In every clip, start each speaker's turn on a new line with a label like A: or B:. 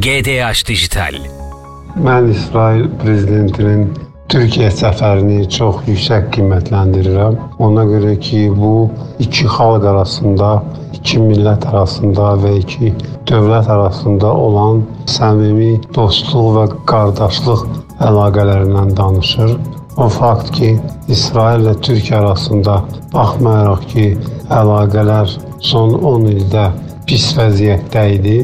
A: GDH Dijital.
B: Mən İsrail prezidentinin Türkiyə səfərini çox yüksək qiymətləndirirəm. Ona görə ki, bu iki xalq arasında, iki millət arasında və iki dövlət arasında olan səmimi dostluq və qardaşlıq əlaqələrindən danışır. O fakt ki, İsrail ilə Türkiyə arasında baxmayaraq ki, əlaqələr son 10 ildə pis vəziyyətdə idi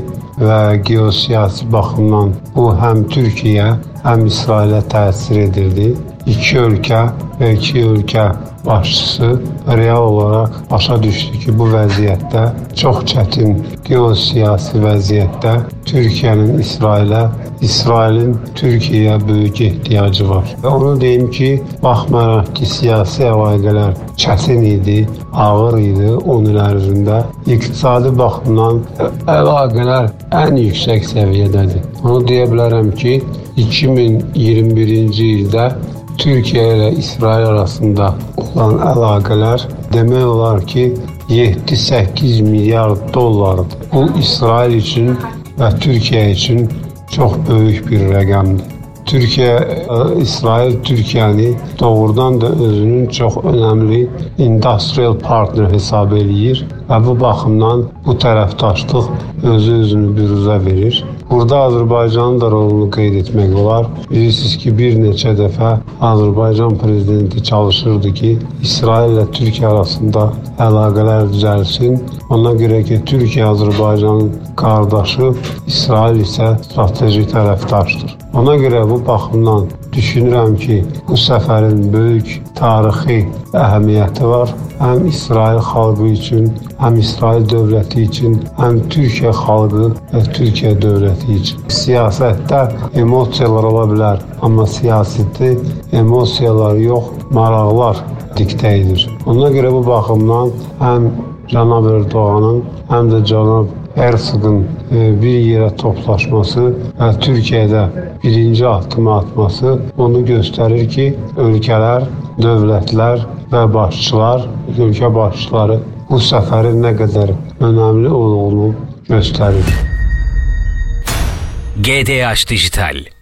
B: və geosiyasi baxımdan bu həm Türkiyə, həm İsrailə təsir edirdi. İki ölkə və iki ölkə başçısı real olaraq başa düşdü ki, bu vəziyyətdə çox çətin geosiyasi vəziyyətdə Türkiyənin İsrailə, İsrailin Türkiyəyə böyük ehtiyacı var. Və onu deyim ki, baxmayaraq ki, siyasi əlaqələr çətin idi, ağır idi 10 il ərzində, iqtisadi baxımdan əlaqələr ən yüksək səviyyədədir. Onu deyə bilərəm ki, 2021-ci ildə Türkiyə ilə İsrail arasında olan əlaqələr demək olar ki, 7-8 milyard dollardır. Bu İsrail üçün və Türkiyə üçün çox böyük bir rəqəmdir. Türkiyə, İsrail Türkiyəni doğrudan da özünün çox önəmli industrial partner hesab eləyir və bu baxımdan bu tərəfdaşlıq özü özünü büruzə verir. Burada Azərbaycanın da rolunu qeyd etmək olar. Bilirsiniz ki, bir neçə dəfə Azərbaycan prezidenti çalışırdı ki, İsrail ilə Türkiyə arasında əlaqələr düzəlsin. Ona görə ki, Türkiyə Azərbaycanın qardaşı, İsrail isə strateji tərəfdaşdır. Ona görə bu baxımdan düşünürəm ki, bu səfərin böyük tarixi əhəmiyyəti var. Həm İsrail xalqı üçün, həm İsrail dövləti üçün, həm Türkiyə xalqı və Türkiyə dövləti üçün. Siyasətdə emosiyalar ola bilər, amma siyasəti emosiyalar yox, maraqlar diktə edir. Ona görə bu baxımdan həm cənab Erdoğanın, həm də cənab Erfud'un e, bir yere toplaşması ve Türkiye'de birinci atımı atması onu gösterir ki ülkeler, devletler ve başçılar, ülke başçıları bu seferin ne kadar önemli olduğunu gösterir.
A: GDH Dijital